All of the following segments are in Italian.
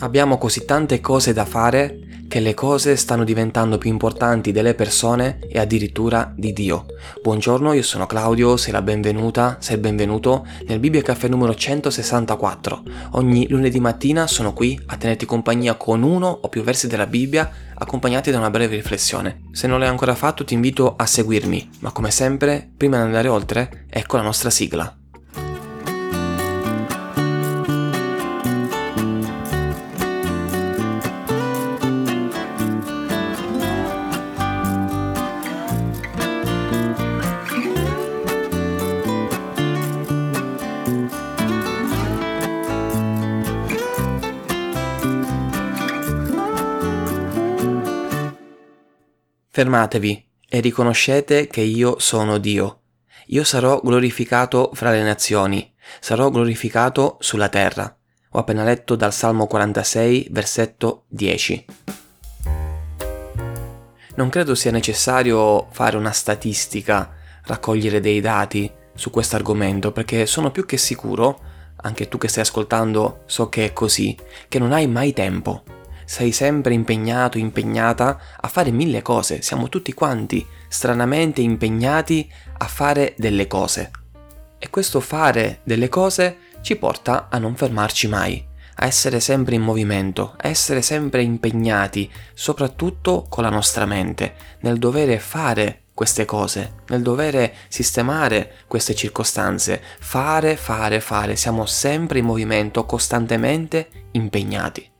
Abbiamo così tante cose da fare che le cose stanno diventando più importanti delle persone e addirittura di Dio. Buongiorno, io sono Claudio, sei la benvenuta, sei il benvenuto nel Bibbia Caffè numero 164. Ogni lunedì mattina sono qui a tenerti compagnia con uno o più versi della Bibbia accompagnati da una breve riflessione. Se non l'hai ancora fatto ti invito a seguirmi, ma come sempre, prima di andare oltre, ecco la nostra sigla. Fermatevi e riconoscete che io sono Dio. Io sarò glorificato fra le nazioni, sarò glorificato sulla terra. Ho appena letto dal Salmo 46, versetto 10. Non credo sia necessario fare una statistica, raccogliere dei dati su questo argomento, perché sono più che sicuro, anche tu che stai ascoltando so che è così, che non hai mai tempo sei sempre impegnato, impegnata a fare mille cose, siamo tutti quanti stranamente impegnati a fare delle cose. E questo fare delle cose ci porta a non fermarci mai, a essere sempre in movimento, a essere sempre impegnati, soprattutto con la nostra mente, nel dovere fare queste cose, nel dovere sistemare queste circostanze, fare, fare, fare, siamo sempre in movimento, costantemente impegnati.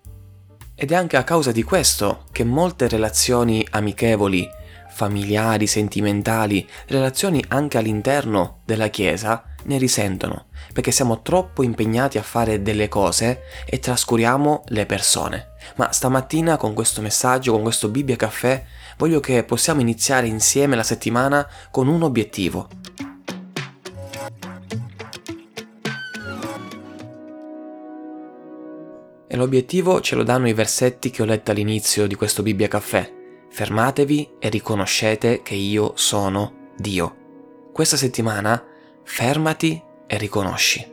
Ed è anche a causa di questo che molte relazioni amichevoli, familiari, sentimentali, relazioni anche all'interno della Chiesa ne risentono, perché siamo troppo impegnati a fare delle cose e trascuriamo le persone. Ma stamattina con questo messaggio, con questo Bibbia Caffè, voglio che possiamo iniziare insieme la settimana con un obiettivo, E l'obiettivo ce lo danno i versetti che ho letto all'inizio di questo Bibbia Caffè. Fermatevi e riconoscete che io sono Dio. Questa settimana fermati e riconosci.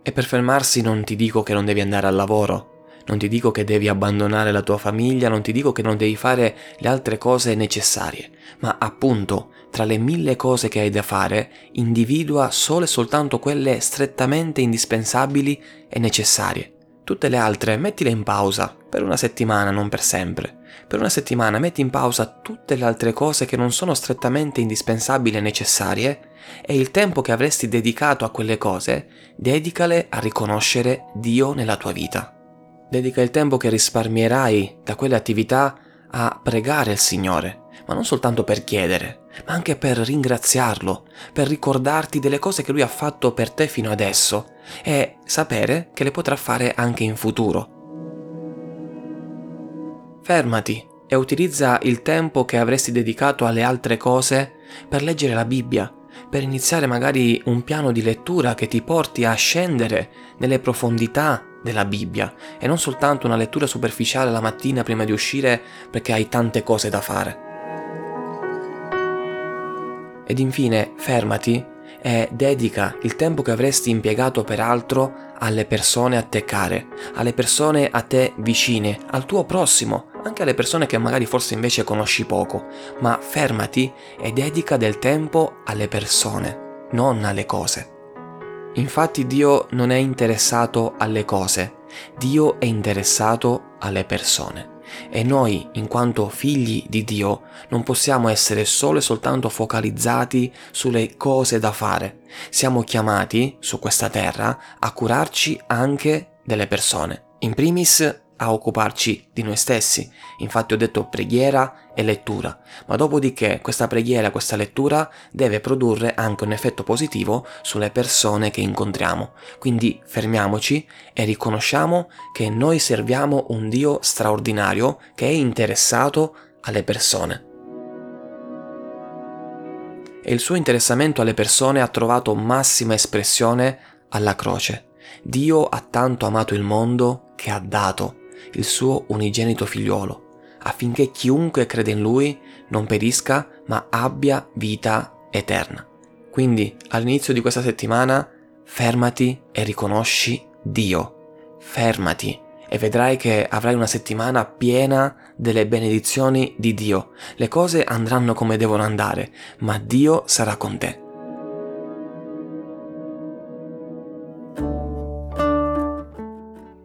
E per fermarsi non ti dico che non devi andare al lavoro, non ti dico che devi abbandonare la tua famiglia, non ti dico che non devi fare le altre cose necessarie, ma appunto tra le mille cose che hai da fare, individua solo e soltanto quelle strettamente indispensabili e necessarie Tutte le altre mettile in pausa, per una settimana, non per sempre. Per una settimana metti in pausa tutte le altre cose che non sono strettamente indispensabili e necessarie e il tempo che avresti dedicato a quelle cose, dedicale a riconoscere Dio nella tua vita. Dedica il tempo che risparmierai da quelle attività a pregare il Signore, ma non soltanto per chiedere, ma anche per ringraziarlo, per ricordarti delle cose che Lui ha fatto per te fino adesso e sapere che le potrà fare anche in futuro. Fermati e utilizza il tempo che avresti dedicato alle altre cose per leggere la Bibbia, per iniziare magari un piano di lettura che ti porti a scendere nelle profondità della Bibbia e non soltanto una lettura superficiale la mattina prima di uscire perché hai tante cose da fare. Ed infine fermati e dedica il tempo che avresti impiegato per altro alle persone a te care, alle persone a te vicine, al tuo prossimo, anche alle persone che magari forse invece conosci poco, ma fermati e dedica del tempo alle persone, non alle cose. Infatti Dio non è interessato alle cose, Dio è interessato alle persone. E noi, in quanto figli di Dio, non possiamo essere solo e soltanto focalizzati sulle cose da fare. Siamo chiamati, su questa terra, a curarci anche delle persone. In primis a occuparci di noi stessi. Infatti ho detto preghiera e lettura, ma dopodiché questa preghiera, questa lettura deve produrre anche un effetto positivo sulle persone che incontriamo. Quindi fermiamoci e riconosciamo che noi serviamo un Dio straordinario che è interessato alle persone. E il suo interessamento alle persone ha trovato massima espressione alla croce. Dio ha tanto amato il mondo che ha dato il suo unigenito figliuolo, affinché chiunque crede in lui non perisca ma abbia vita eterna. Quindi all'inizio di questa settimana fermati e riconosci Dio. Fermati e vedrai che avrai una settimana piena delle benedizioni di Dio. Le cose andranno come devono andare, ma Dio sarà con te.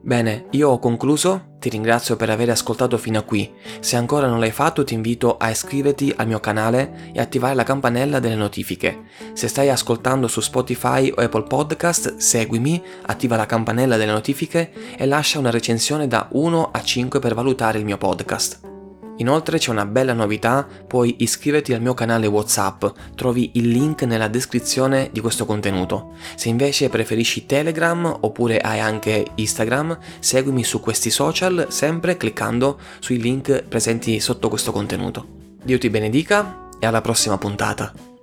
Bene, io ho concluso, ti ringrazio per aver ascoltato fino a qui. Se ancora non l'hai fatto ti invito a iscriverti al mio canale e attivare la campanella delle notifiche. Se stai ascoltando su Spotify o Apple Podcast, seguimi, attiva la campanella delle notifiche e lascia una recensione da 1 a 5 per valutare il mio podcast. Inoltre c'è una bella novità, puoi iscriverti al mio canale WhatsApp, trovi il link nella descrizione di questo contenuto. Se invece preferisci Telegram oppure hai anche Instagram, seguimi su questi social sempre cliccando sui link presenti sotto questo contenuto. Dio ti benedica e alla prossima puntata.